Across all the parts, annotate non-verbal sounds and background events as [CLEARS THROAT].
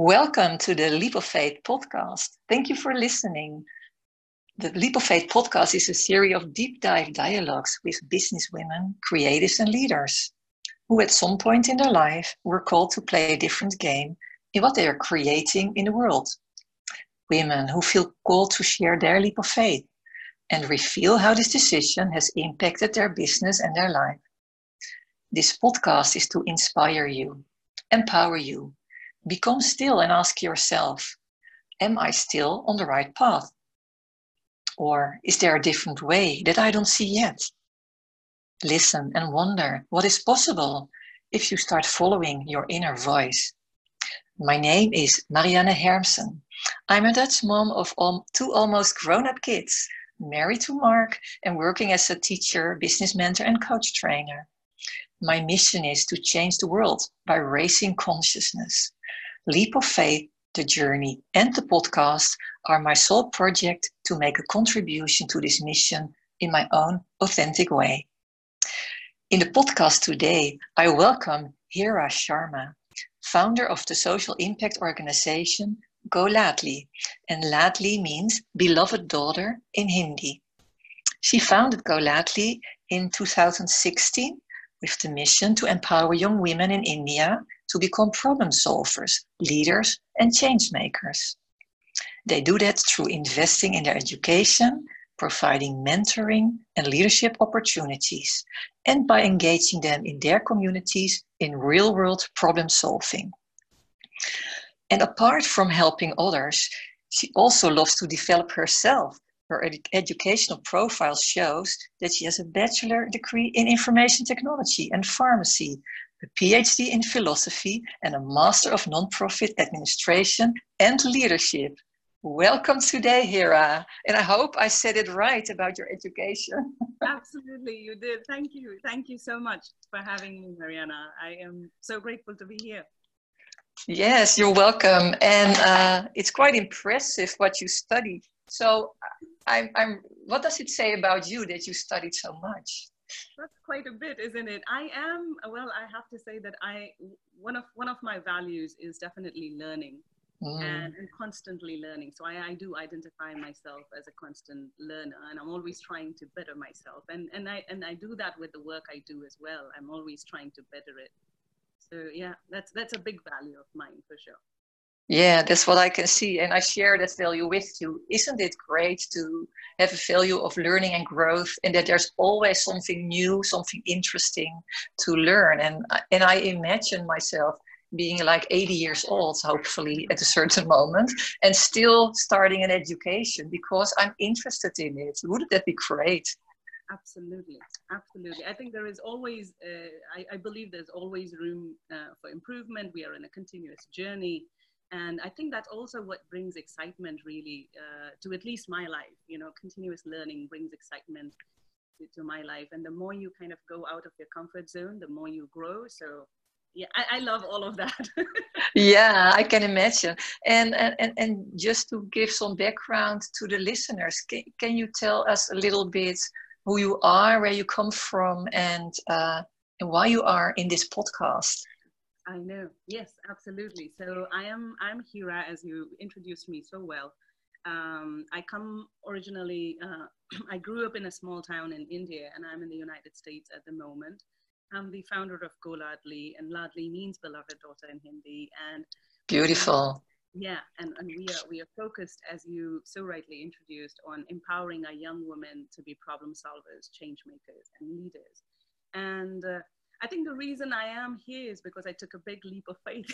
Welcome to the Leap of Faith podcast. Thank you for listening. The Leap of Faith podcast is a series of deep dive dialogues with business women, creatives, and leaders who, at some point in their life, were called to play a different game in what they are creating in the world. Women who feel called to share their leap of faith and reveal how this decision has impacted their business and their life. This podcast is to inspire you, empower you, Become still and ask yourself Am I still on the right path? Or is there a different way that I don't see yet? Listen and wonder what is possible if you start following your inner voice. My name is Marianne Hermsen. I'm a Dutch mom of two almost grown up kids, married to Mark, and working as a teacher, business mentor, and coach trainer. My mission is to change the world by raising consciousness. Leap of Faith, the journey, and the podcast are my sole project to make a contribution to this mission in my own authentic way. In the podcast today, I welcome Hira Sharma, founder of the social impact organization Go Ladli, and Ladli means beloved daughter in Hindi. She founded Go Ladli in 2016 with the mission to empower young women in India to become problem solvers, leaders, and change makers. They do that through investing in their education, providing mentoring and leadership opportunities, and by engaging them in their communities in real world problem solving. And apart from helping others, she also loves to develop herself her ed- educational profile shows that she has a bachelor degree in information technology and pharmacy, a PhD in philosophy, and a master of nonprofit administration and leadership. Welcome today, Hira. And I hope I said it right about your education. [LAUGHS] Absolutely, you did. Thank you. Thank you so much for having me, Mariana. I am so grateful to be here. Yes, you're welcome. And uh, it's quite impressive what you studied. So I'm, I'm, what does it say about you that you studied so much? That's quite a bit, isn't it? I am, well, I have to say that I, one of, one of my values is definitely learning. Mm. And, and, constantly learning. So I, I, do identify myself as a constant learner, and I'm always trying to better myself. And and I and I do that with the work I do as well. I'm always trying to better it. So yeah, that's that's a big value of mine for sure. Yeah, that's what I can see. And I share that value with you. Isn't it great to have a value of learning and growth and that there's always something new, something interesting to learn? And, and I imagine myself being like 80 years old, hopefully at a certain moment, and still starting an education because I'm interested in it. Wouldn't that be great? Absolutely, absolutely. I think there is always, uh, I, I, believe there's always room uh, for improvement. We are in a continuous journey and i think that's also what brings excitement really uh, to at least my life you know continuous learning brings excitement to, to, my life. And the more you kind of go out of your comfort zone the more you grow. So yeah i, I love all of that. [LAUGHS] Yeah i can imagine. And, and and just to give some background to the listeners can, can you tell us a little bit who you are where you come from and uh, and why you are in this podcast I know. Yes, absolutely. So I am I'm Hira, as you introduced me so well. Um, I come originally. Uh, [CLEARS THROAT] I grew up in a small town in India, and I'm in the United States at the moment. I'm the founder of Go Ladli, and Ladli means beloved daughter in Hindi. And beautiful. Yeah, and, and we are we are focused, as you so rightly introduced, on empowering our young women to be problem solvers, change makers, and leaders. And uh, I think the reason I am here is because I took a big leap of faith.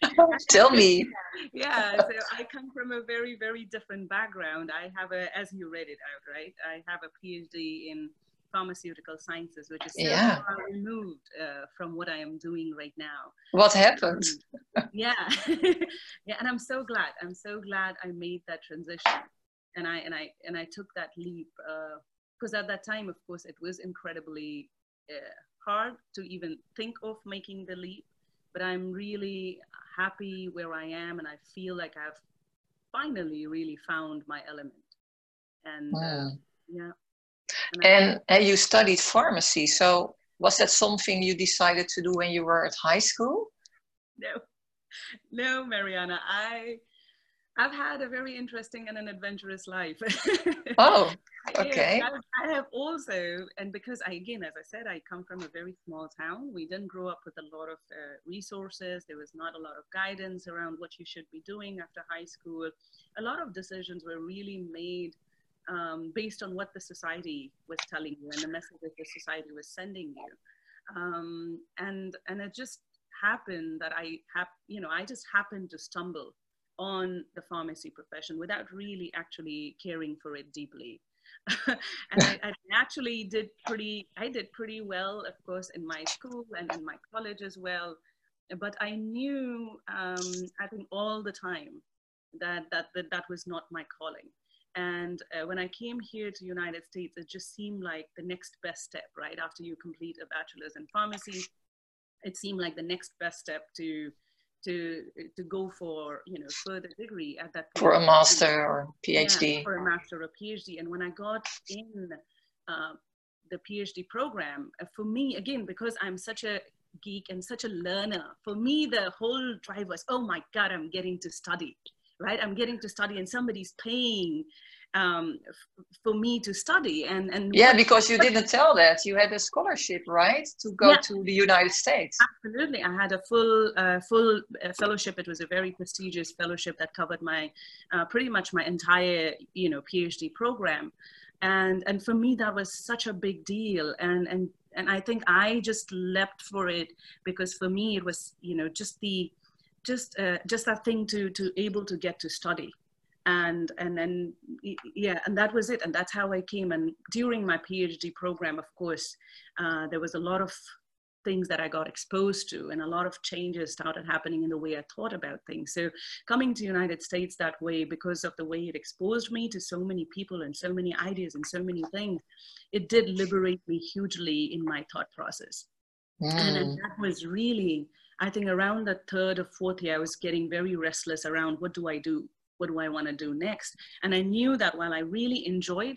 [LAUGHS] Tell me. [LAUGHS] yeah, so I come from a very, very different background. I have a, as you read it out, right? I have a PhD in pharmaceutical sciences, which is so yeah. far removed uh, from what I am doing right now. What happened? yeah, [LAUGHS] yeah, and I'm so glad. I'm so glad I made that transition, and I and I and I took that leap because uh, at that time, of course, it was incredibly uh, hard to even think of making the leap, but I'm really happy where I am and I feel like I've finally really found my element. And wow. uh, yeah. And, and, and you studied pharmacy, so was that something you decided to do when you were at high school? No, [LAUGHS] no, Mariana, I I've had a very interesting and an adventurous life. [LAUGHS] oh, okay. I, have also, and because I, again, as I said, I come from a very small town. We didn't grow up with a lot of uh, resources. There was not a lot of guidance around what you should be doing after high school. A lot of decisions were really made um, based on what the society was telling you and the message that the society was sending you. Um, and and it just happened that I have, you know, I just happened to stumble on the pharmacy profession without really actually caring for it deeply. [LAUGHS] and I, I, actually did pretty, I did pretty well, of course, in my school and in my college as well. But I knew, um, I think all the time that, that, that that was not my calling. And uh, when I came here to United States, it just seemed like the next best step, right? After you complete a bachelor's in pharmacy, it seemed like the next best step to to to go for you know further degree at that point. for a master or PhD. Yeah, for a master or PhD. And when I got in uh, the PhD program, uh, for me again because I'm such a geek and such a learner, for me the whole drive was, oh my God, I'm getting to study, right? I'm getting to study, and somebody's paying um, for me to study. And and yeah because you didn't tell that. You had a scholarship right to go yeah. to the united states. Absolutely. I had a full uh, full uh, fellowship. It was a very prestigious fellowship that covered my uh, pretty much my entire you know phd program. And and for me that was such a big deal. And and and i think i just leapt for it because for me it was you know just the just uh, just that thing to to able to get to study and and then yeah and that was it and that's how i came. And during my phd program of course uh, there was a lot of things that i got exposed to and a lot of changes started happening in the way i thought about things. So coming to united states that way because of the way it exposed me to so many people and so many ideas and so many things it did liberate me hugely in my thought process. Mm. and, and that was really i think around the third or fourth year i was getting very restless around what do i do what do I want to do next? And I knew that while I really enjoyed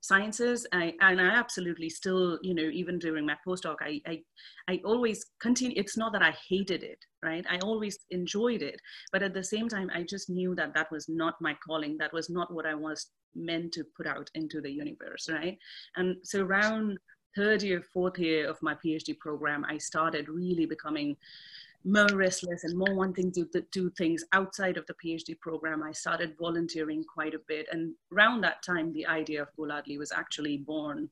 sciences, I, and I absolutely still, you know, even during my postdoc, I, I, I always continue. It's not that I hated it, right? I always enjoyed it, but at the same time, I just knew that that was not my calling. That was not what I was meant to put out into the universe, right? And so around third year, fourth year of my PhD program, I started really becoming more restless and more wanting to do things outside of the PhD program, I started volunteering quite a bit. And around that time, the idea of Go Ladli was actually born.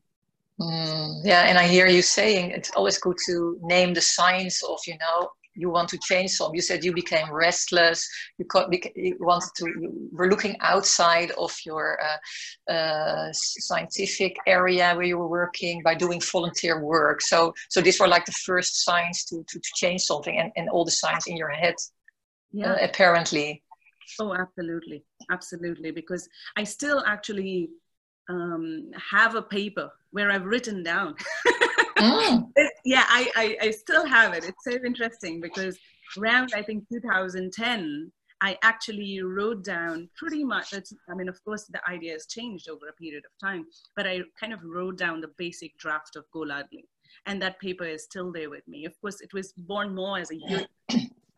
Mm, yeah, and I hear you saying it's always good to name the signs of, you know, you want to change some. You said you became restless. You, you wanted to. You were looking outside of your uh, uh, scientific area where you were working by doing volunteer work. So, so these were like the first signs to to, to change something, and, and all the signs in your head. Uh, yeah. Uh, apparently. Oh, absolutely, absolutely. Because I still actually um, have a paper where I've written down. mm. [LAUGHS] yeah, I, I, I still have it. It's so interesting because around I think 2010, I actually wrote down pretty much. I mean, of course, the idea has changed over a period of time, but I kind of wrote down the basic draft of Go Ladli, and that paper is still there with me. Of course, it was born more as a youth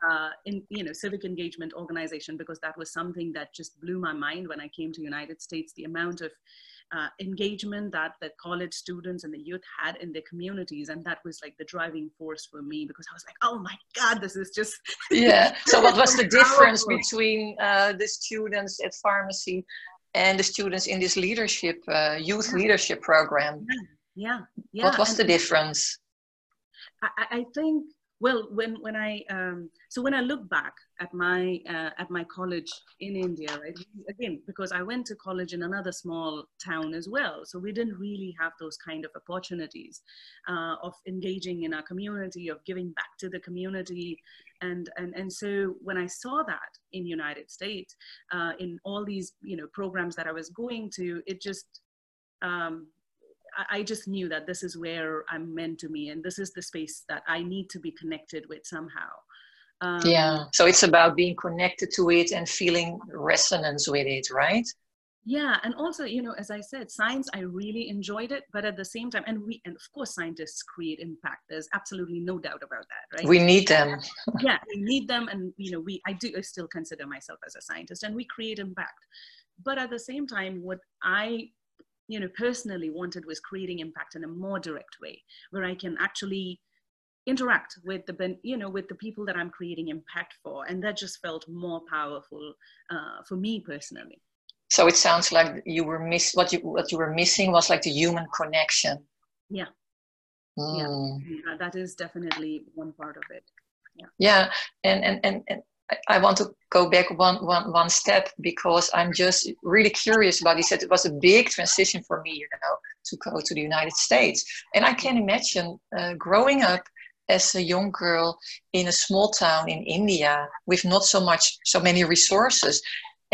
uh, in you know civic engagement organization because that was something that just blew my mind when I came to United States. The amount of uh, engagement that the college students and the youth had in their communities, and that was like the driving force for me because I was like, oh my god, this is just [LAUGHS] yeah. So what was the [LAUGHS] difference between uh, the students at pharmacy and the students in this leadership uh, youth yeah. leadership program? Yeah, yeah. What was and the difference? I, I think well when when i um, so when i look back at my uh, at my college in india right? Again because i went to college in another small town as well. So we didn't really have those kind of opportunities uh, of engaging in our community of giving back to the community. And and and so when i saw that in united states uh, in all these you know programs that i was going to it just um, I just knew that this is where I'm meant to be, and this is the space that I need to be connected with somehow. Um, yeah, so it's about being connected to it and feeling resonance with it, right? yeah and also you know as i said science i really enjoyed it but at the same time and we and of course scientists create impact. There's absolutely no doubt about that right? We need them. Yeah we need them and you know we i do I still consider myself as a scientist and we create impact. But at the same time what i you know personally wanted was creating impact in a more direct way where i can actually interact with the you know with the people that i'm creating impact for and that just felt more powerful uh, for me personally so it sounds like you were miss what you what you were missing was like the human connection. Yeah. Mm. Yeah. yeah. That is definitely one part of it. Yeah. Yeah. And and and, and I want to go back one, one, one step because I'm just really curious about. Said it was a big transition for me, you know, to go to the United States, and I can imagine uh, growing up as a young girl in a small town in India with not so much, so many resources,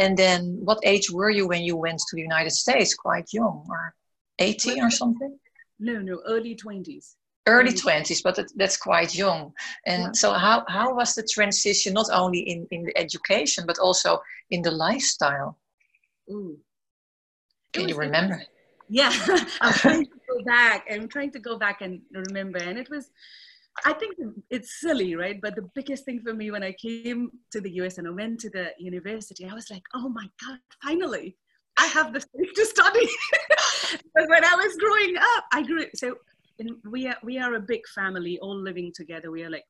and then, what age were you when you went to the United States? Quite young, or 18 or something? No, no, early 20s. Early 20s, but that's quite young. And yeah. so, how, how was the transition not only in, in the education, but also in the lifestyle? Ooh. Can you remember? [LAUGHS] Yeah, [LAUGHS] I'm trying to go back. I'm trying to go back and remember. And it was, I think it's silly, right? But the biggest thing for me when I came to the US and I went to the university, I was like, oh my God, finally, I have the space to study. [LAUGHS] but when I was growing up, I grew, so we are, we are a big family all living together. We are like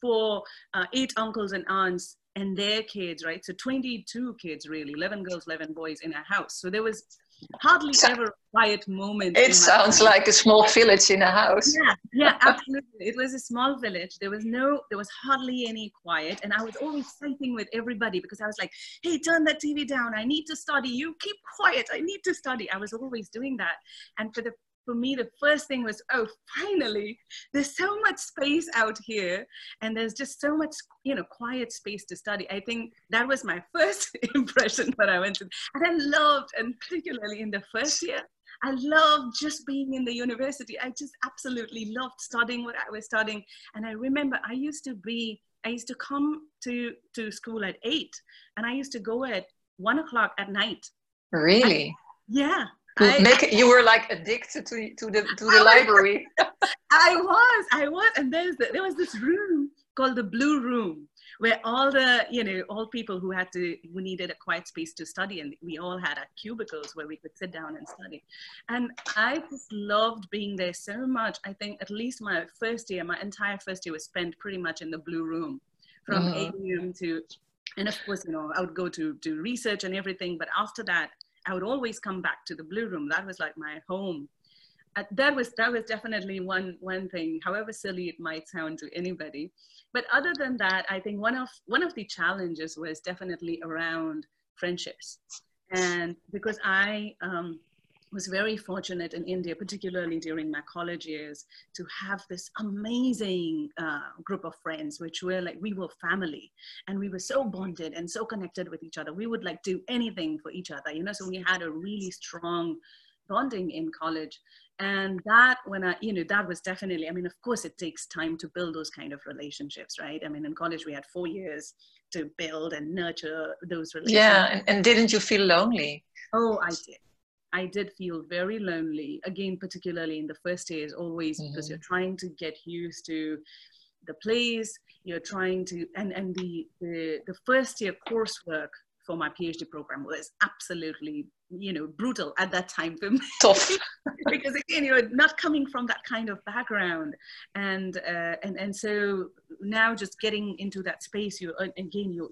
four, uh, eight uncles and aunts and their kids, right? So 22 kids really, 11 girls, 11 boys in a house. So there was hardly so, ever a quiet moment. It sounds life. like a small village in a house. Yeah, yeah, absolutely. it was a small village. There was no, there was hardly any quiet, and I was always fighting with everybody because I was like, "Hey, turn that TV down. I need to study. You keep quiet. I need to study." I was always doing that, and for the for me, the first thing was, oh, finally, there's so much space out here, and there's just so much, you know, quiet space to study. I think that was my [LAUGHS] first impression when I went to, and I loved, and particularly in the first year, I loved just being in the university. I just absolutely loved studying what I was studying. And I remember I used to be, I used to come to, to school at eight and I used to go at one o'clock at night. Really? yeah. I, make you were like addicted to to the to the I library. [LAUGHS] I was, I was, and there's the, there was this room called the Blue Room where all the you know all people who had to who needed a quiet space to study and we all had our cubicles where we could sit down and study and i just loved being there so much i think at least my first year my entire first year was spent pretty much in the blue room from mm-hmm. 8 a.m. to and of course you know i would go to do research and everything but after that I would always come back to the blue room. That was like my home. Uh, that was that was definitely one one thing, however silly it might sound to anybody. But other than that, I think one of one of the challenges was definitely around friendships, and because I um, was very fortunate in India, particularly during my college years, to have this amazing uh, group of friends, which were like, we were family and we were so bonded and so connected with each other. We would like do anything for each other, you know, so we had a really strong bonding in college. And that, when I, you know, that was definitely, I mean, of course, it takes time to build those kind of relationships, right? I mean, in college, we had four years to build and nurture those relationships. Yeah. And, and didn't you feel lonely? Oh, I did. I did feel very lonely. Again, particularly in the first years, always mm-hmm. because you're trying to get used to the place. You're trying to, and and the the, the first year coursework for my PhD program was absolutely, you know, brutal at that time for me. Tough. [LAUGHS] because again, you're not coming from that kind of background, and uh, and and so now just getting into that space, you again you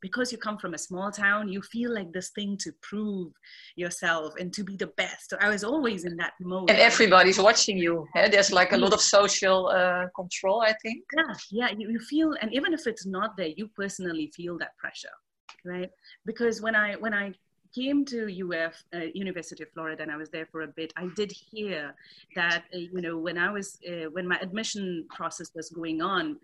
because you come from a small town, you feel like this thing to prove yourself and to be the best. So I was always in that mode. And everybody's watching you. Eh? There's like a lot of social uh, control, I think. Yeah, yeah. You, you feel, and even if it's not there, you personally feel that pressure, right? Because when I when I came to UF, uh, University of Florida, and I was there for a bit, I did hear that, uh, you know, when I was, uh, when my admission process was going on,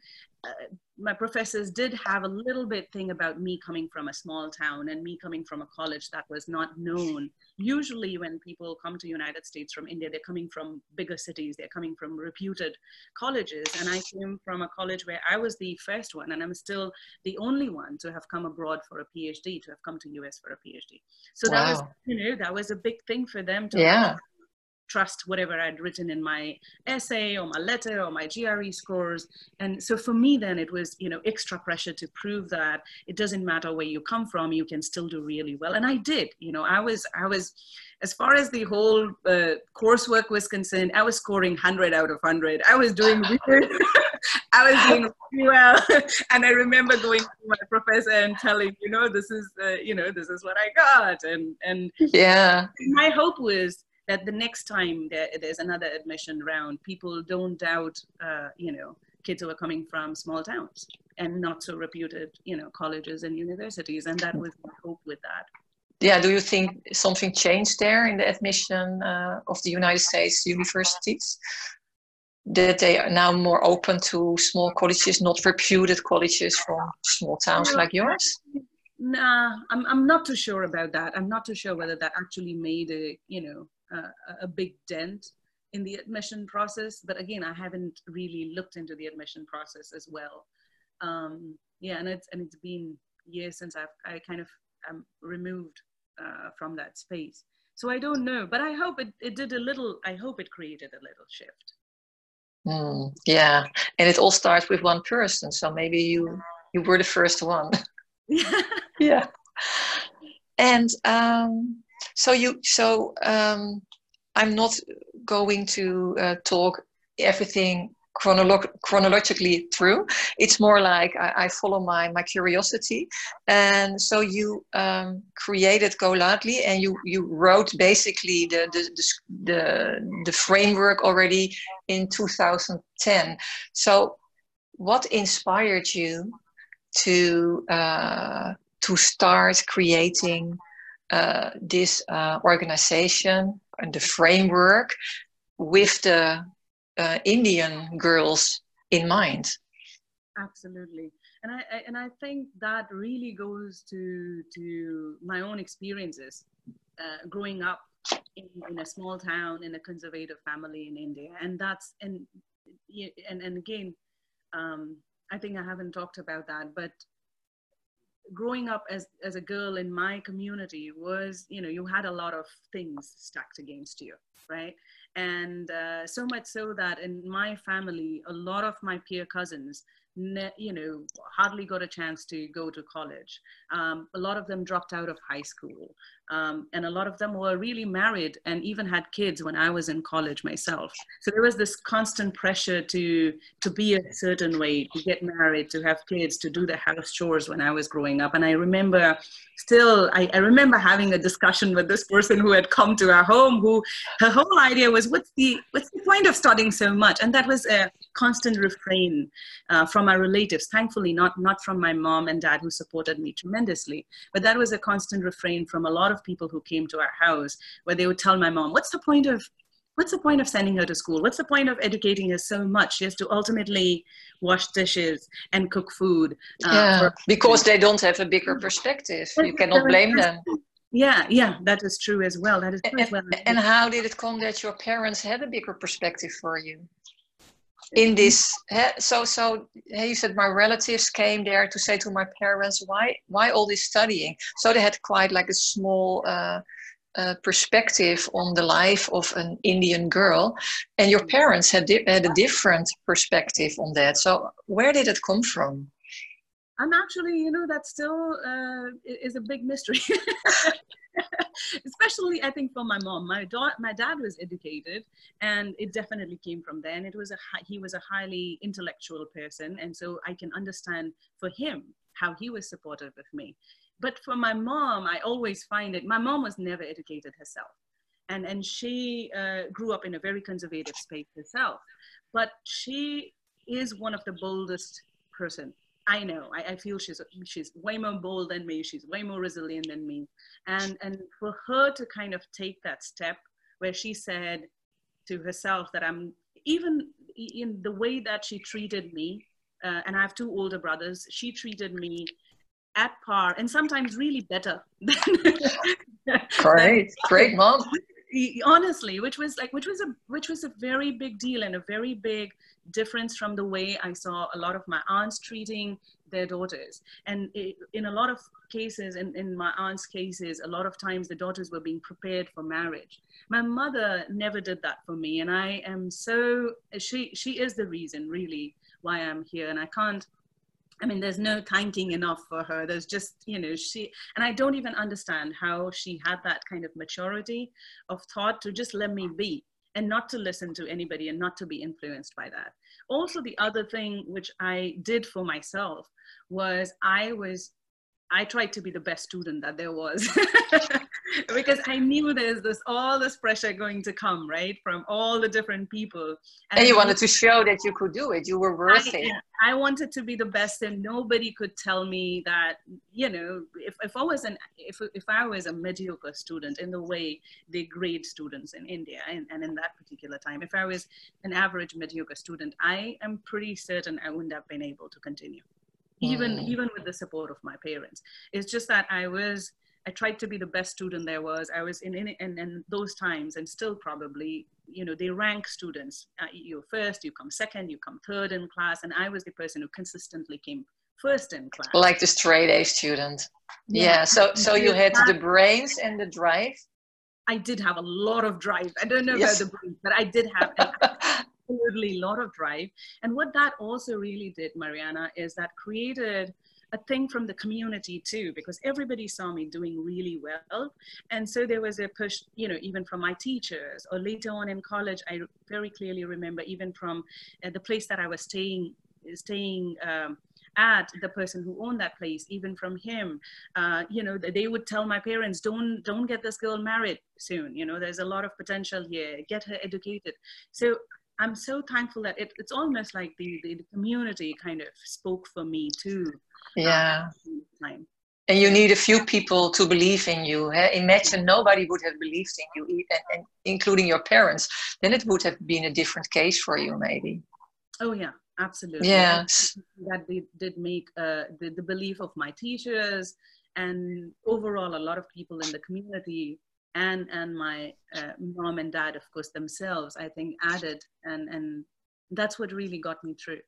uh, my professors did have a little bit thing about me coming from a small town and me coming from a college that was not known. Usually when people come to united states from india they're coming from bigger cities they're coming from reputed colleges. And i came from a college where i was the first one and i'm still the only one to have come abroad for a phd to have come to us for a phd so wow. that was you know that was a big thing for them to yeah trust whatever I'd written in my essay or my letter or my GRE scores. And so for me, then it was, you know, extra pressure to prove that it doesn't matter where you come from, you can still do really well. And I did, you know, I was, I was, as far as the whole uh, coursework was concerned, I was scoring 100 out of 100. I was doing [LAUGHS] really, [LAUGHS] I was doing really well. [LAUGHS] and I remember going to my professor and telling, you know, this is, uh, you know, this is what I got. And, and yeah, my hope was, that the next time there, there's another admission round, people don't doubt, uh, you know, kids who are coming from small towns and not so reputed, you know, colleges and universities. And that was my hope with that. Yeah, do you think something changed there in the admission uh, of the United States universities? That they are now more open to small colleges, not reputed colleges from small towns like yours? Nah, I'm, I'm not too sure about that. I'm not too sure whether that actually made a, you know, a big dent in the admission process. But again, I haven't really looked into the admission process as well. Um, yeah, and it's and it's been years since I've I kind of am removed uh, from that space. So I don't know, but I hope it, it did a little. I hope it created a little shift. Mm, yeah, and it all starts with one person. So maybe you you were the first one. [LAUGHS] [LAUGHS] yeah. And um, so you so um, i'm not going to uh, talk everything chronolo- chronologically through. It's more like I, I, follow my my curiosity. And so you um, created Go Ladli and you you wrote basically the the, the the the framework already in 2010 so what inspired you to uh, to start creating uh, this uh, organization and the framework with the uh, Indian girls in mind. Absolutely, and I, I, and I think that really goes to to my own experiences uh, growing up in, in a small town in a conservative family in India, and that's and and and again, um, I think I haven't talked about that, but growing up as, as a girl in my community was, you know, you had a lot of things stacked against you, right? And uh, so much so that in my family, a lot of my peer cousins ne- you know, hardly got a chance to go to college. Um, a lot of them dropped out of high school. Um, and a lot of them were really married and even had kids when I was in college myself. So there was this constant pressure to, to be a certain way, to get married, to have kids, to do the house chores when I was growing up. And I remember still, I, I remember having a discussion with this person who had come to our home who her whole idea was, what's the, what's the point of studying so much? And that was a constant refrain uh, from my relatives thankfully not not from my mom and dad who supported me tremendously but that was a constant refrain from a lot of people who came to our house where they would tell my mom what's the point of what's the point of sending her to school? What's the point of educating her so much? She has to ultimately wash dishes and cook food uh, yeah, because they don't have a bigger perspective. You cannot blame them. yeah yeah that is true as well. That is true and, as well. and how did it come that your parents had a bigger perspective for you in this so so you said my relatives came there to say to my parents why why all this studying? So they had quite like a small uh, uh, perspective on the life of an indian girl and your parents had, had a different perspective on that. So where did it come from i'm actually you know that still uh, is a big mystery [LAUGHS] especially I think for my mom. My dad, my dad was educated, and it definitely came from there. And it was a he was a highly intellectual person, and so I can understand for him how he was supportive of me. But for my mom, I always find it. My mom was never educated herself, and and she uh, grew up in a very conservative space herself. But she is one of the boldest person I know. I, I, feel she's she's way more bold than me. She's way more resilient than me. And and for her to kind of take that step where she said to herself that I'm even in the way that she treated me uh, and I have two older brothers. She treated me at par and sometimes really better. [LAUGHS] great, great mom. Honestly, which was like, which was a, which was a very big deal and a very big difference from the way I saw a lot of my aunts treating their daughters. And it, in a lot of cases, in, in my aunt's cases, a lot of times the daughters were being prepared for marriage. My mother never did that for me. And I am so, she, she is the reason really why I'm here. And I can't, I mean, there's no thanking enough for her. There's just, you know, she, and I don't even understand how she had that kind of maturity of thought to just let me be and not to listen to anybody and not to be influenced by that. Also, the other thing which I did for myself was I was I tried to be the best student that there was [LAUGHS] because I knew there's this all this pressure going to come, right, from all the different people. And, and you wanted to show that you could do it. You were worth I, it. I wanted to be the best, and nobody could tell me that. You know, if, if I was an if if I was a mediocre student in the way they grade students in India, and, and in that particular time, if I was an average mediocre student, I am pretty certain I wouldn't have been able to continue even mm. even with the support of my parents it's just that i was i tried to be the best student there was. I was in in, in, in those times and still probably you know they rank students. Uh, you first you come second you come third in class. And i was the person who consistently came first in class. Like the straight a student. Yeah, yeah. so so you had the brains and the drive? I did have a lot of drive. I don't know yes. about the brains but i did have absolutely a lot of drive. And what that also really did, Mariana, is that created a thing from the community too, because everybody saw me doing really well. And so there was a push, you know, even from my teachers. Or later on in college, I very clearly remember even from uh, the place that I was staying, staying, um, at the person who owned that place even from him uh, you know they would tell my parents don't don't get this girl married soon. You know there's a lot of potential here. Get her educated. So I'm so thankful that it, it's almost like the, the, community kind of spoke for me too. Yeah. Um, and you need a few people to believe in you. Imagine nobody would have believed in you, and, and, including your parents. Then it would have been a different case for you, maybe. Oh yeah, absolutely. Yes. [LAUGHS] That did, did make uh, the, the belief of my teachers and overall a lot of people in the community and and my uh, mom and dad of course themselves i think added and and that's what really got me through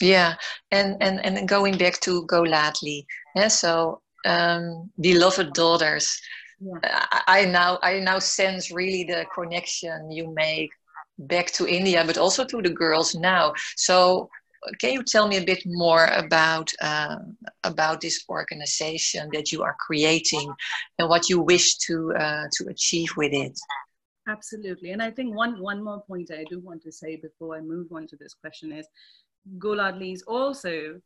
yeah and and and going back to Go Ladli yeah so um beloved daughters yeah. I, I now i now sense really the connection you make back to india but also to the girls now so can you tell me a bit more about uh, about this organization that you are creating and what you wish to uh, to achieve with it? Absolutely, and I think one one more point I do want to say before I move on to this question is, Go Ladli is also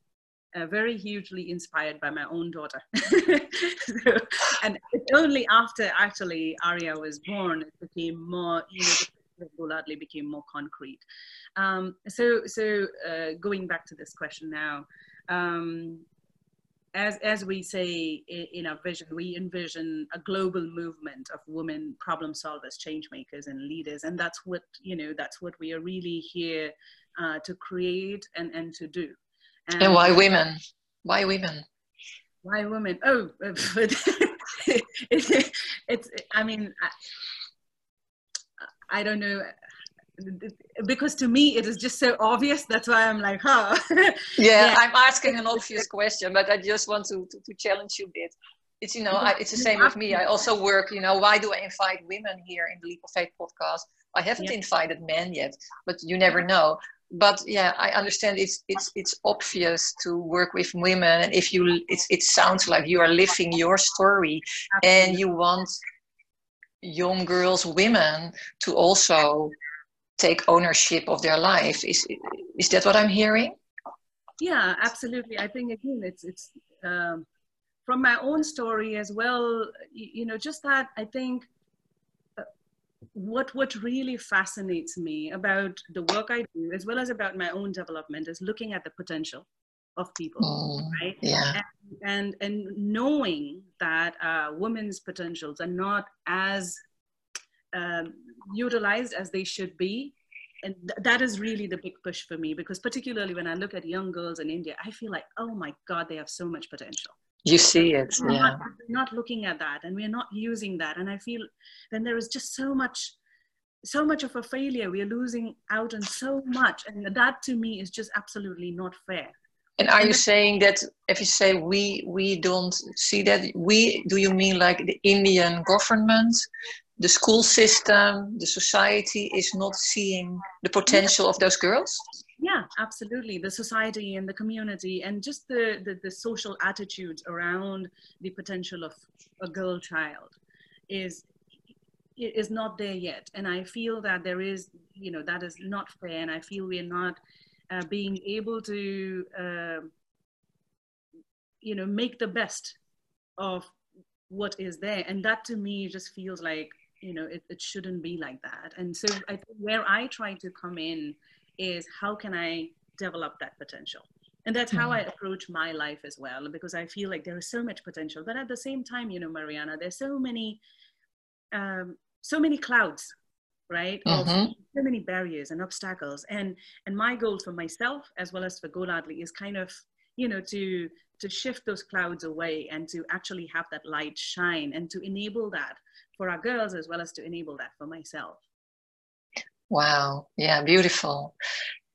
uh, very hugely inspired by my own daughter. [LAUGHS] so, and only after actually Arya was born it became more, you know, Go Ladli became more concrete. Um, so, so uh, going back to this question now, um, as, as we say in our vision, we envision a global movement of women problem solvers, change makers, and leaders, and that's what you know. That's what we are really here uh, to create and and to do. And, and why women? Why women? Why women? Oh, [LAUGHS] it's, it's. I mean, I, I don't know because to me it is just so obvious that's why i'm like huh. [LAUGHS] Yeah, yeah, i'm asking an obvious question but i just want to, to, to challenge you a bit. It's you know I, it's the same with me. I also work you know why do i invite women here in the leap of faith podcast? I haven't yeah. invited men yet but you never know. But yeah i understand it's it's it's obvious to work with women and if you it's, it sounds like you are living your story Absolutely. and you want young girls women to also take ownership of their life. Is is that what I'm hearing? Yeah, absolutely. I think again, it's it's um, from my own story as well. You, know, just that I think uh, what what really fascinates me about the work I do, as well as about my own development, is looking at the potential of people, mm, right? Yeah. And, and, and knowing that uh, women's potentials are not as um, utilized as they should be and th- that is really the big push for me because particularly when I look at young girls in India, I feel like, oh my God, they have so much potential. You see it, we're yeah. Not, we're not looking at that and we're not using that. And I feel then there is just so much, so much of a failure. We are losing out on so much. And that to me is just absolutely not fair. And are you saying that if you say we we don't see that we do you mean like the Indian government, the school system, the society is not seeing the potential of those girls? Yeah, absolutely. The society and the community and just the, the, the social attitudes around the potential of a girl child is is not there yet. And I feel that there is, you know, that is not fair. And I feel we are not uh, being able to, uh, you know, make the best of what is there. And that to me just feels like, you know, it, it shouldn't be like that. And so I think where I try to come in is how can I develop that potential? And that's how I approach my life as well, because I feel like there is so much potential. But at the same time, you know, Mariana, there's so many, um, so many clouds right Mhm. of so many barriers and obstacles and and my goal for myself as well as for Go Ladli is kind of you know to to shift those clouds away and to actually have that light shine and to enable that for our girls as well as to enable that for myself Wow, yeah, beautiful.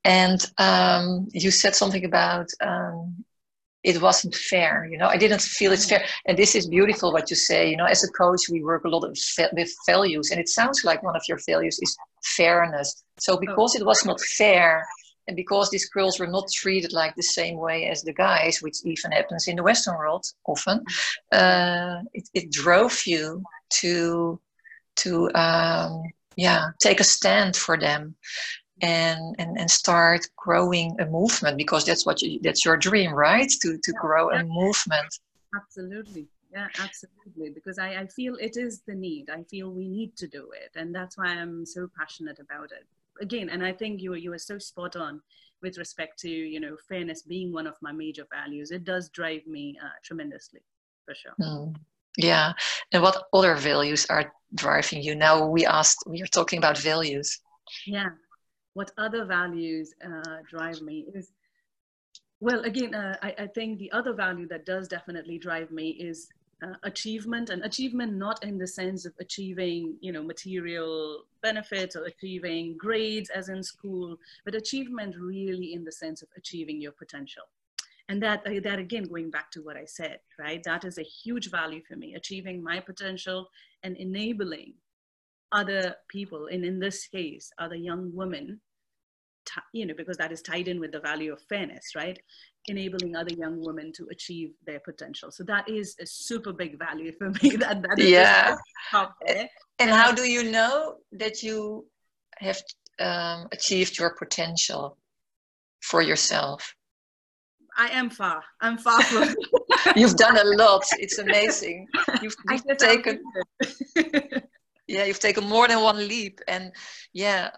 And um, you said something about um, it wasn't fair. You know, I didn't feel it's fair. And this is beautiful what you say. You know, as a coach, we work a lot with values, and it sounds like one of your values is fairness. So because it was not fair, and because these girls were not treated like the same way as the guys, which even happens in the Western world often, uh, it, it drove you to to um, yeah take a stand for them and, and and start growing a movement because that's what you that's your dream right? To to grow a movement. Absolutely. Yeah absolutely. Because I, I feel it is the need. I feel we need to do it and that's why i'm so passionate about it. Again and i think you you are so spot on with respect to you know fairness being one of my major values. It does drive me uh, tremendously for sure. Hmm. yeah. And what other values are driving you? Now we asked we are talking about values. Yeah what other values uh, drive me is well again uh, I, I think the other value that does definitely drive me is uh, achievement and achievement not in the sense of achieving you know material benefits or achieving grades as in school but achievement really in the sense of achieving your potential. And that uh, that again going back to what i said right? That is a huge value for me achieving my potential and enabling other people and in this case other young women ti- you know because that is tied in with the value of fairness right? Enabling other young women to achieve their potential. So that is a super big value for me. [LAUGHS] That that is Yeah. there. and how do you know that you have um, achieved your potential for yourself? I am far. I'm far from [LAUGHS] you've done a lot. It's amazing. [LAUGHS] You've, you've taken. Yeah you've taken more than one leap and yeah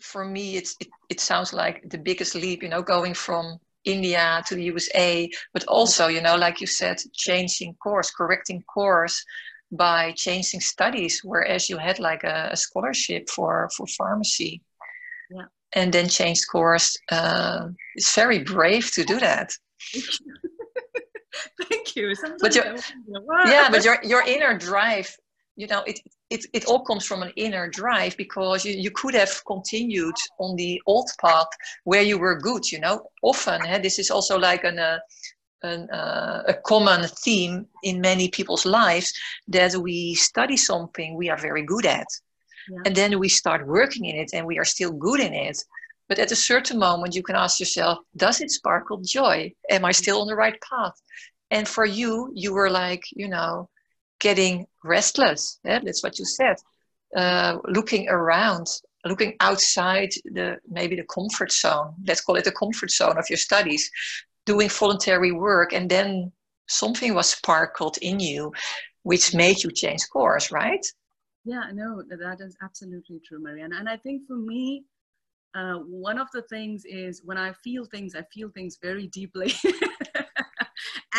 for me it's it, it sounds like the biggest leap you know going from india to the usa but also you know like you said changing course correcting course by changing studies whereas you had like a, a scholarship for for pharmacy. Yeah. and then changed course uh, it's very brave to do that. [LAUGHS] Thank you. Sometimes But I yeah but your your inner drive you know it it, it all comes from an inner drive because you, you could have continued on the old path where you were good you know. Often eh, this is also like an uh, an, uh, a common theme in many people's lives that we study something we are very good at Yeah. and then we start working in it and we are still good in it. But at a certain moment you can ask yourself does it sparkle joy? Am i still on the right path? And for you you were like you know getting restless. Yeah, that's what you said. Uh, looking around looking outside the maybe the comfort zone. Let's call it the comfort zone of your studies. Doing voluntary work and then something was sparkled in you which made you change course right? Yeah, no, th- that is absolutely true, Mariana. And I think for me, uh, one of the things is when I feel things, I feel things very deeply [LAUGHS]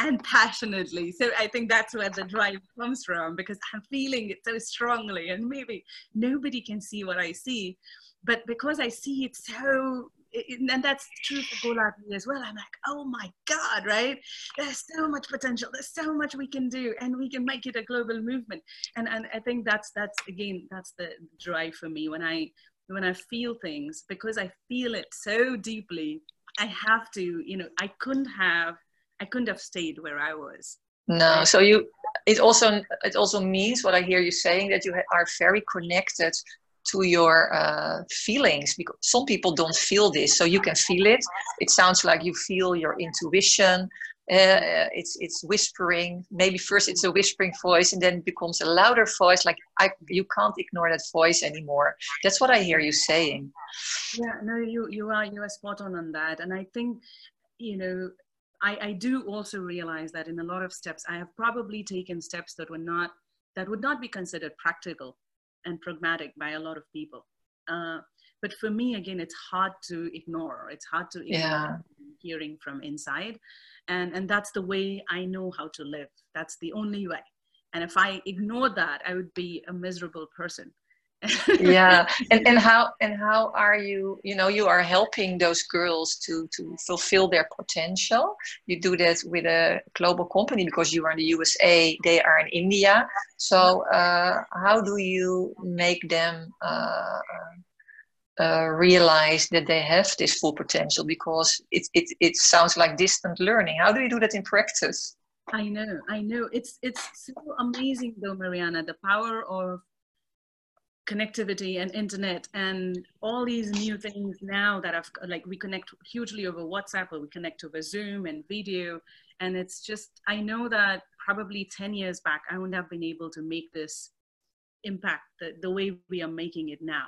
and [LAUGHS] passionately. So I think that's where the drive comes from because I'm feeling it so strongly. And maybe nobody can see what I see, but because I see it so and that's true for Go Ladli as well. I'm like, oh my God, right? There's so much potential. There's so much we can do, and we can make it a global movement. And and I think that's that's again that's the drive for me when I when I feel things because I feel it so deeply. I have to, you know, I couldn't have I couldn't have stayed where I was. No, so you it also it also means what I hear you saying that you are very connected to your uh, feelings. Because some people don't feel this so you can feel it. It sounds like you feel your intuition. Uh, it's it's whispering. Maybe first it's a whispering voice and then it becomes a louder voice like I, you can't ignore that voice anymore. That's what i hear you saying. Yeah no you you are you are spot on on that. And i think you know I, I do also realize that in a lot of steps i have probably taken steps that were not that would not be considered practical and pragmatic by a lot of people. Uh, but for me, again, it's hard to ignore. It's hard to ignore yeah. hearing from inside. And, and that's the way I know how to live. That's the only way. And if I ignored that, I would be a miserable person yeah. [LAUGHS] And, and how and how are you you know you are helping those girls to to fulfill their potential. You do that with a global company because you are in the usa they are in india. So uh, how do you make them uh, uh, realize that they have this full potential? Because it, it, it sounds like distant learning. How do you do that in practice? I know i know. It's it's so amazing though mariana the power of connectivity and internet and all these new things now that I've like we connect hugely over whatsapp or we connect over zoom and video. And it's just i know that probably 10 years back i wouldn't have been able to make this impact the, the way we are making it now.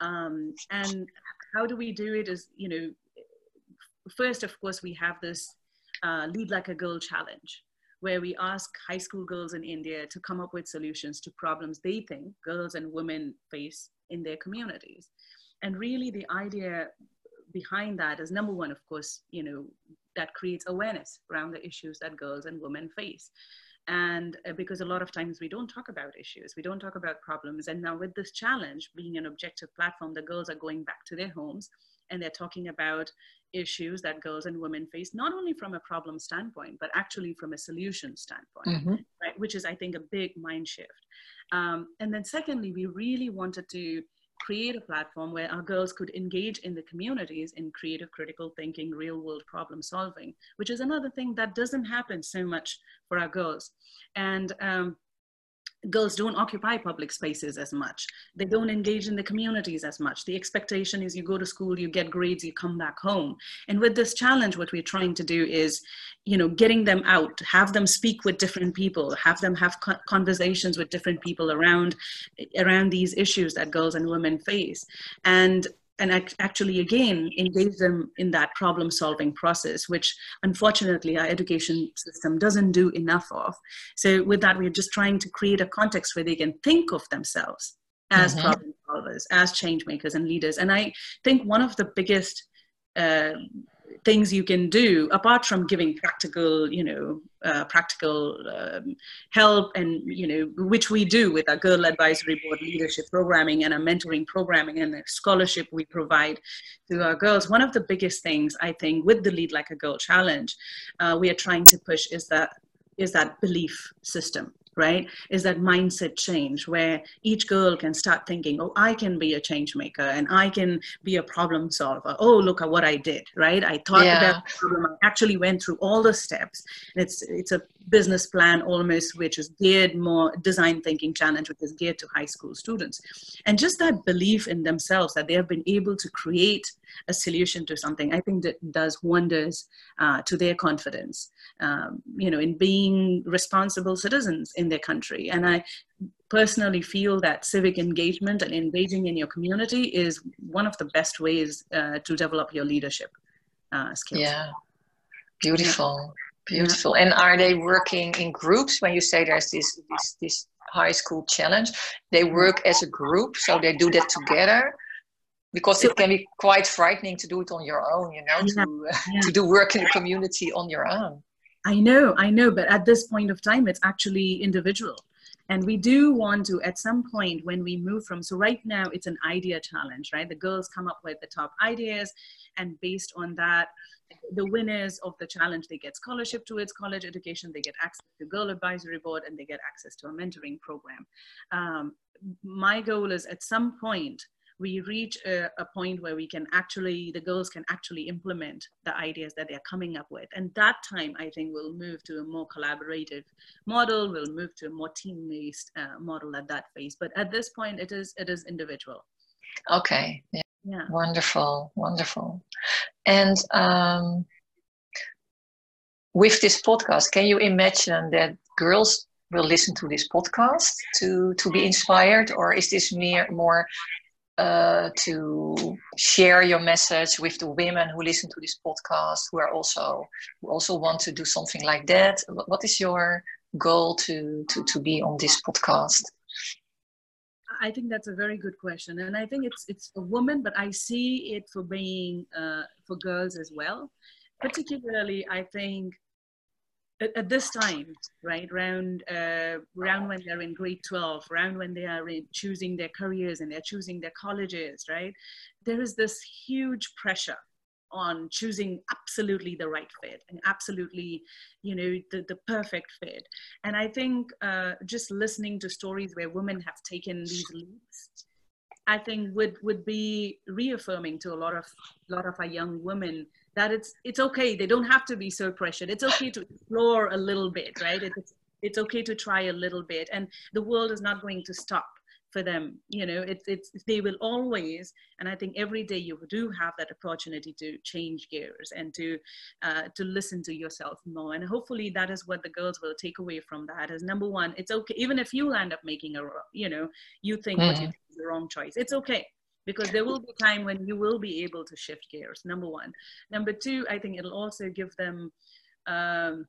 Um, and how do we do it is you know first of course we have this uh, lead like a girl challenge where we ask high school girls in India to come up with solutions to problems they think girls and women face in their communities. And really, the idea behind that is number one, of course, you know, that creates awareness around the issues that girls and women face. And uh, because a lot of times we don't talk about issues, we don't talk about problems. And now, with this challenge being an objective platform, the girls are going back to their homes and they're talking about issues that girls and women face, not only from a problem standpoint, but actually from a solution standpoint, mm-hmm. right? Which is, I think, a big mind shift. Um, and then, secondly, we really wanted to create a platform where our girls could engage in the communities in creative critical thinking real world problem solving which is another thing that doesn't happen so much for our girls and um, girls don't occupy public spaces as much. They don't engage in the communities as much. The expectation is you go to school, you get grades, you come back home. And with this challenge, what we're trying to do is, you know, getting them out, have them speak with different people, have them have conversations with different people around, around these issues that girls and women face. And and actually again engage them in that problem solving process which unfortunately our education system doesn't do enough of so with that we're just trying to create a context where they can think of themselves as mm-hmm. problem solvers as change makers and leaders and i think one of the biggest uh, things you can do apart from giving practical you know uh, practical um, help and you know which we do with our girl advisory board leadership programming and our mentoring programming and the scholarship we provide to our girls. One of the biggest things i think with the lead like a girl challenge uh, we are trying to push is that is that belief system right is that mindset change where each girl can start thinking oh i can be a change maker and i can be a problem solver. Oh look at what i did right? I thought yeah. about the problem. I actually went through all the steps. And it's it's a business plan almost which is geared more design thinking challenge which is geared to high school students. And just that belief in themselves that they have been able to create a solution to something i think that does wonders uh, to their confidence um, you know in being responsible citizens in their country. And i personally feel that civic engagement and engaging in your community is one of the best ways uh, to develop your leadership uh, skills. Yeah. Beautiful beautiful. Yeah. and are they working in groups when you say there's this this this high school challenge? They work as a group so they do that together? Because so, it can be quite frightening to do it on your own you know yeah, to uh, yeah. to do work in the community on your own. I know i know but at this point of time it's actually individual And we do want to, at some point, when we move from, so right now it's an idea challenge, right? The girls come up with the top ideas, and based on that, the winners of the challenge, they get scholarship towards college education, they get access to Girl Advisory Board, and they get access to a mentoring program. Um, my goal is at some point, we reach a, a, point where we can actually the girls can actually implement the ideas that they're coming up with. And that time i think we'll move to a more collaborative model we'll move to a more team-based uh, model at that phase. But at this point it is it is individual. Okay. Yeah, yeah. wonderful. Wonderful. And um, with this podcast can you imagine that girls will listen to this podcast to to be inspired? Or is this mere more uh, to share your message with the women who listen to this podcast who are also who also want to do something like that. What is your goal to to to be on this podcast? I think that's a very good question and i think it's it's for women but i see it for being uh, for girls as well. Particularly i think at, at this time, right, around, uh, around when they're in grade 12, around when they are in choosing their careers and they're choosing their colleges, right, there is this huge pressure on choosing absolutely the right fit and absolutely you know the, the perfect fit. And i think uh, just listening to stories where women have taken these leaps i think would would be reaffirming to a lot of lot of our young women that it's it's okay. They don't have to be so pressured. It's okay to explore a little bit right? It's it's okay to try a little bit and the world is not going to stop for them you know? It's it's they will always and i think every day you do have that opportunity to change gears and to uh, to listen to yourself more. And hopefully that is what the girls will take away from that is number one it's okay. Even if you end up making a you know you think mm-hmm. what you mm-hmm. think is the wrong choice it's okay because there will be time when you will be able to shift gears number one. Number two i think it'll also give them um,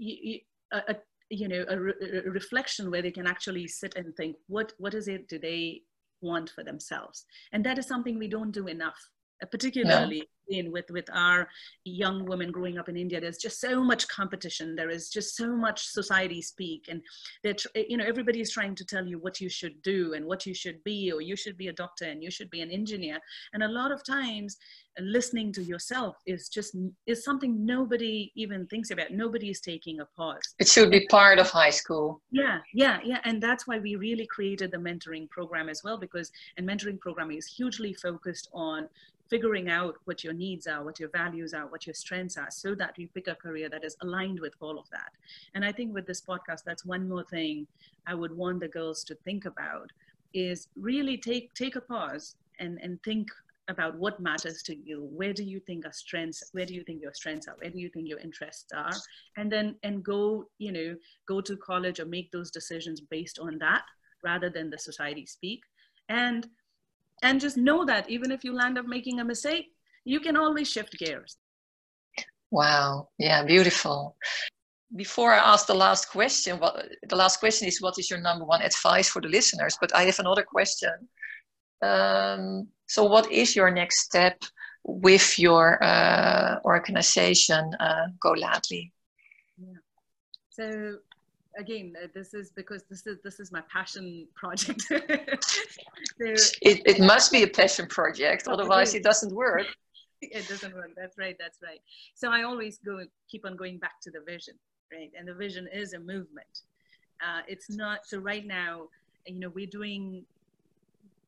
a, a, you know a, re- a, reflection where they can actually sit and think what what is it do they want for themselves? And that is something we don't do enough uh, particularly in with with our young women growing up in India. There's just so much competition. There is just so much society speak, and that eh, you know everybody is trying to tell you what you should do and what you should be, or you should be a doctor and you should be an engineer. And a lot of times, listening to yourself is just is something nobody even thinks about. Nobody is taking a pause. It should be part of high school. Yeah, yeah, yeah, and that's why we really created the mentoring program as well, because and mentoring program is hugely focused on figuring out what your needs are, what your values are, what your strengths are, so that you pick a career that is aligned with all of that. And I think with this podcast, that's one more thing I would want the girls to think about is really take take a pause and, and think about what matters to you. Where do you think are strengths where do you think your strengths are where do you think your interests are? And then and go you know go to college or make those decisions based on that rather than the society speak. And and just know that even if you land up making a mistake you can always shift gears. Wow. Yeah beautiful. Before i ask the last question what the last question is what is your number one advice for the listeners? But i have another question. Um, so what is your next step with your uh, organization uh, Go Ladli yeah. so again uh, this is because this is this is my passion project. [LAUGHS] So, it, it must be a passion project otherwise it doesn't work [LAUGHS] it doesn't work. That's right that's right. So i always go keep on going back to the vision right? And the vision is a movement. Uh, it's not so right now you know we're doing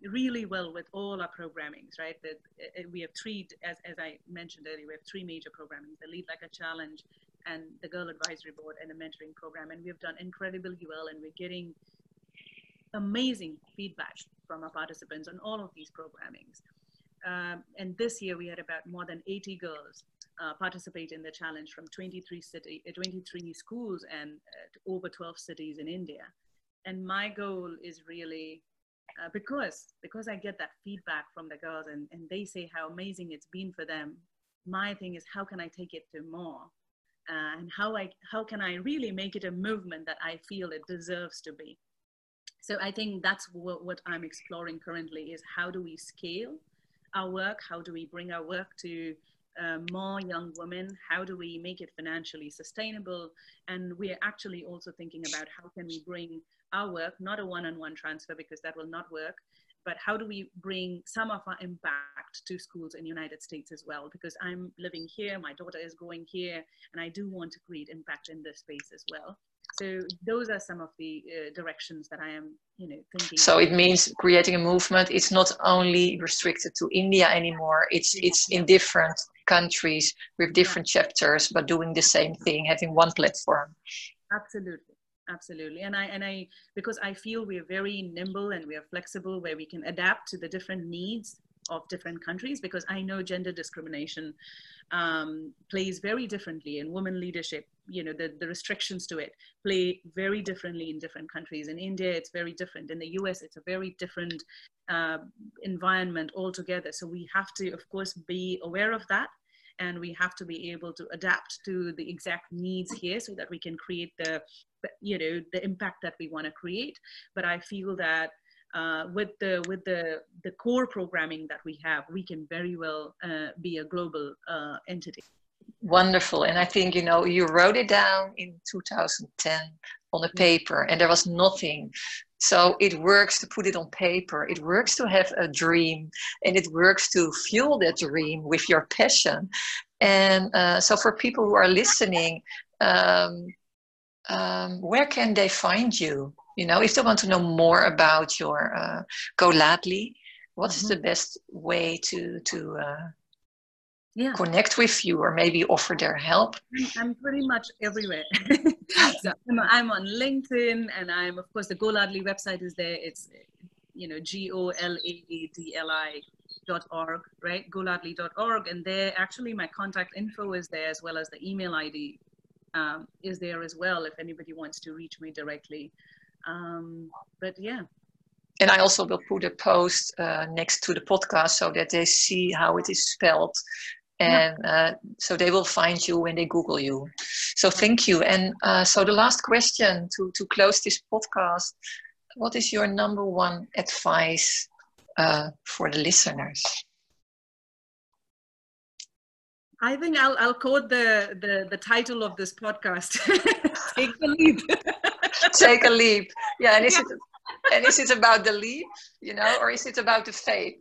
really well with all our programmings right? That uh, we have three as, as i mentioned earlier we have three major programmings the lead like a challenge and the Girl Advisory Board and the mentoring program. And we've done incredibly well and we're getting amazing feedback from our participants on all of these programmings. Um, and this year we had about more than 80 girls uh, participate in the challenge from 23 city, uh, 23 schools and uh, over 12 cities in India. And my goal is really uh, because because I get that feedback from the girls and, and they say how amazing it's been for them. My thing is how can I take it to more uh, and how I how can I really make it a movement that I feel it deserves to be. So I think that's what, what I'm exploring currently is how do we scale our work? How do we bring our work to uh, more young women? How do we make it financially sustainable? And we're actually also thinking about how can we bring our work, not a one-on-one transfer because that will not work, but how do we bring some of our impact to schools in the United States as well? Because I'm living here, my daughter is going here, and I do want to create impact in this space as well. So those are some of the uh, directions that I am, you know, thinking. So it means creating a movement. It's not only restricted to India anymore. It's yeah. it's in different countries with different yeah. chapters, but doing the same thing, having one platform. Absolutely absolutely and i and i because i feel we're very nimble and we are flexible where we can adapt to the different needs of different countries because i know gender discrimination um, plays very differently in women leadership you know the, the restrictions to it play very differently in different countries. In india it's very different. In the us it's a very different uh, environment altogether. So we have to of course be aware of that and we have to be able to adapt to the exact needs here so that we can create the you know the impact that we want to create. But i feel that uh, with the with the the core programming that we have we can very well uh, be a global uh, entity wonderful. And i think you know you wrote it down in 2010 on a paper and there was nothing. So it works to put it on paper. It works to have a dream and it works to fuel that dream with your passion. And uh, so for people who are listening um, um, where can they find you? You know if they want to know more about your uh, Go Ladli what mm-hmm. is the best way to to uh, yeah. connect with you or maybe offer their help? I'm pretty much everywhere. [LAUGHS] so I'm, on LinkedIn and I'm, of course, the Go Ladli website is there. It's, you know, G O L A D L I dot org, right? GoLadli.org. And there, actually, my contact info is there as well as the email ID um, is there as well if anybody wants to reach me directly. Um, but yeah, and I also will put a post uh, next to the podcast so that they see how it is spelled and uh, so they will find you when they google you. So thank you. And uh, so the last question to to close this podcast what is your number one advice uh, for the listeners? I think i'll, I'll quote the, the the title of this podcast. [LAUGHS] Take a leap. [LAUGHS] Take a leap. Yeah and is yeah. it and is it about the leap you know or is it about the faith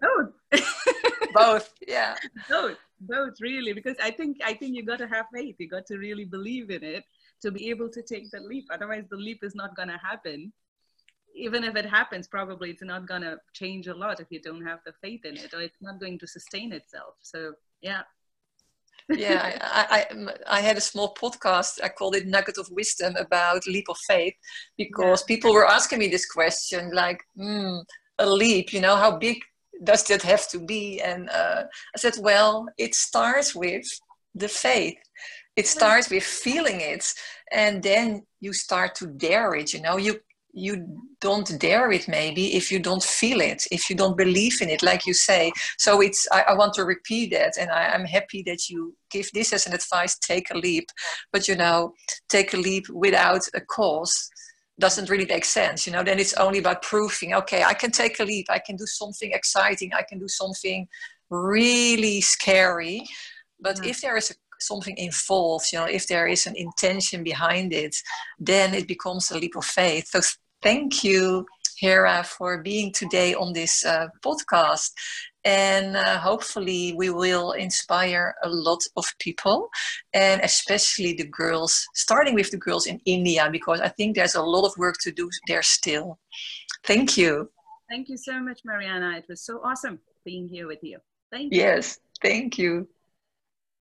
both. [LAUGHS] Both yeah. Both both really because i think i think you got to have faith. You got to really believe in it to be able to take the leap. Otherwise the leap is not going to happen. Even if it happens probably it's not going to change a lot if you don't have the faith in it or it's not going to sustain itself. So yeah. Yeah I, [LAUGHS] I, I had a small podcast i called it nugget of wisdom about leap of faith because yeah. people were asking me this question like mm, a leap you know how big does that have to be? And uh, i said well it starts with the faith. It starts with feeling it and then you start to dare it you know? You you don't dare it maybe if you don't feel it if you don't believe in it like you say. So it's i, I want to repeat that and I, i'm happy that you give this as an advice take a leap. But you know take a leap without a cause doesn't really make sense you know then it's only about proving okay i can take a leap i can do something exciting i can do something really scary. But yeah. if there is a, something involved you know if there is an intention behind it then it becomes a leap of faith. So thank you hera for being today on this uh, podcast and uh, hopefully we will inspire a lot of people and especially the girls starting with the girls in india because i think there's a lot of work to do there still. Thank you. Thank you so much mariana. It was so awesome being here with you. Thank you. Yes thank you